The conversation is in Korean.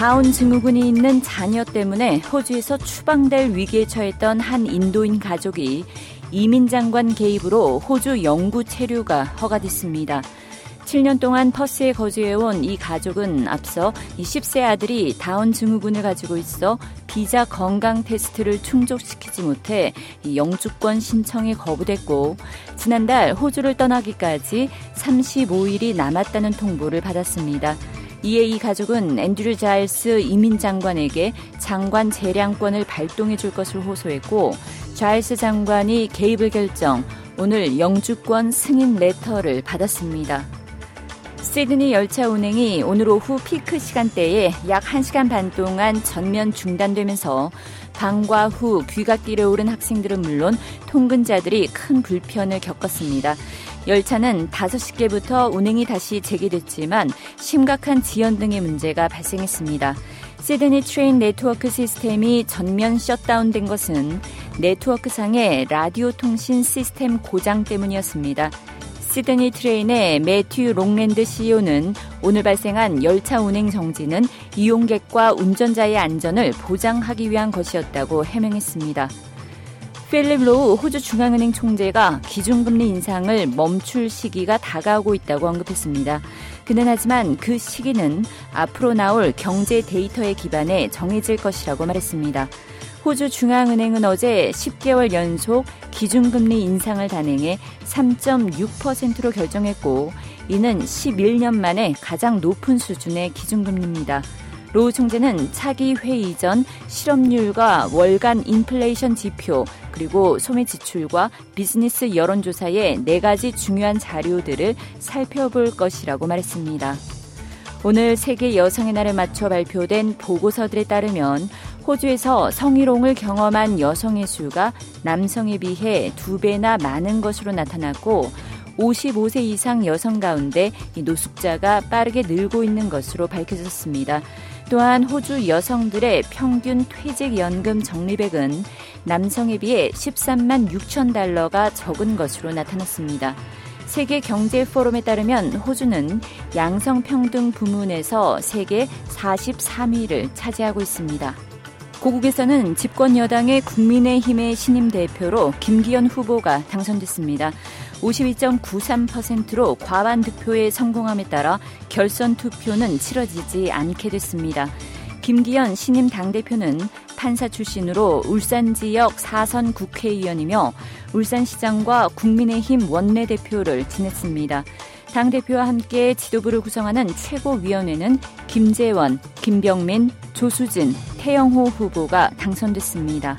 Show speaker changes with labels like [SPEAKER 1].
[SPEAKER 1] 다운 증후군이 있는 자녀 때문에 호주에서 추방될 위기에 처했던 한 인도인 가족이 이민 장관 개입으로 호주 영구 체류가 허가됐습니다. 7년 동안 퍼스에 거주해온 이 가족은 앞서 10세 아들이 다운 증후군을 가지고 있어 비자 건강 테스트를 충족시키지 못해 영주권 신청이 거부됐고 지난달 호주를 떠나기까지 35일이 남았다는 통보를 받았습니다. 이에 이 가족은 앤드류 자일스 이민 장관에게 장관 재량권을 발동해 줄 것을 호소했고 자일스 장관이 개입을 결정 오늘 영주권 승인 레터를 받았습니다. 시드니 열차 운행이 오늘 오후 피크 시간대에 약 1시간 반 동안 전면 중단되면서 방과 후 귀갓길에 오른 학생들은 물론 통근자들이 큰 불편을 겪었습니다. 열차는 5시께부터 운행이 다시 재개됐지만 심각한 지연 등의 문제가 발생했습니다. 시드니 트레인 네트워크 시스템이 전면 셧다운된 것은 네트워크상의 라디오 통신 시스템 고장 때문이었습니다. 시드니 트레인의 매튜 롱랜드 CEO는 오늘 발생한 열차 운행 정지는 이용객과 운전자의 안전을 보장하기 위한 것이었다고 해명했습니다. 필립 로우 호주 중앙은행 총재가 기준금리 인상을 멈출 시기가 다가오고 있다고 언급했습니다. 그는 하지만 그 시기는 앞으로 나올 경제 데이터에 기반해 정해질 것이라고 말했습니다. 호주 중앙은행은 어제 10개월 연속 기준금리 인상을 단행해 3.6%로 결정했고 이는 11년 만에 가장 높은 수준의 기준금리입니다. 로우 총재는 차기 회의 전 실업률과 월간 인플레이션 지표 그리고 소매 지출과 비즈니스 여론조사의 네 가지 중요한 자료들을 살펴볼 것이라고 말했습니다. 오늘 세계 여성의 날에 맞춰 발표된 보고서들에 따르면 호주에서 성희롱을 경험한 여성의 수가 남성에 비해 두 배나 많은 것으로 나타났고 55세 이상 여성 가운데 노숙자가 빠르게 늘고 있는 것으로 밝혀졌습니다. 또한 호주 여성들의 평균 퇴직연금 적립액은 남성에 비해 13만 6천 달러가 적은 것으로 나타났습니다. 세계 경제 포럼에 따르면 호주는 양성평등 부문에서 세계 43위를 차지하고 있습니다. 고국에서는 집권 여당의 국민의힘의 신임 대표로 김기현 후보가 당선됐습니다. 52.93%로 과반 득표에 성공함에 따라 결선 투표는 치러지지 않게 됐습니다. 김기현 신임 당대표는 판사 출신으로 울산 지역 4선 국회의원이며 울산시장과 국민의힘 원내대표를 지냈습니다. 당대표와 함께 지도부를 구성하는 최고위원회는 김재원, 김병민, 조수진, 태영호 후보가 당선됐습니다.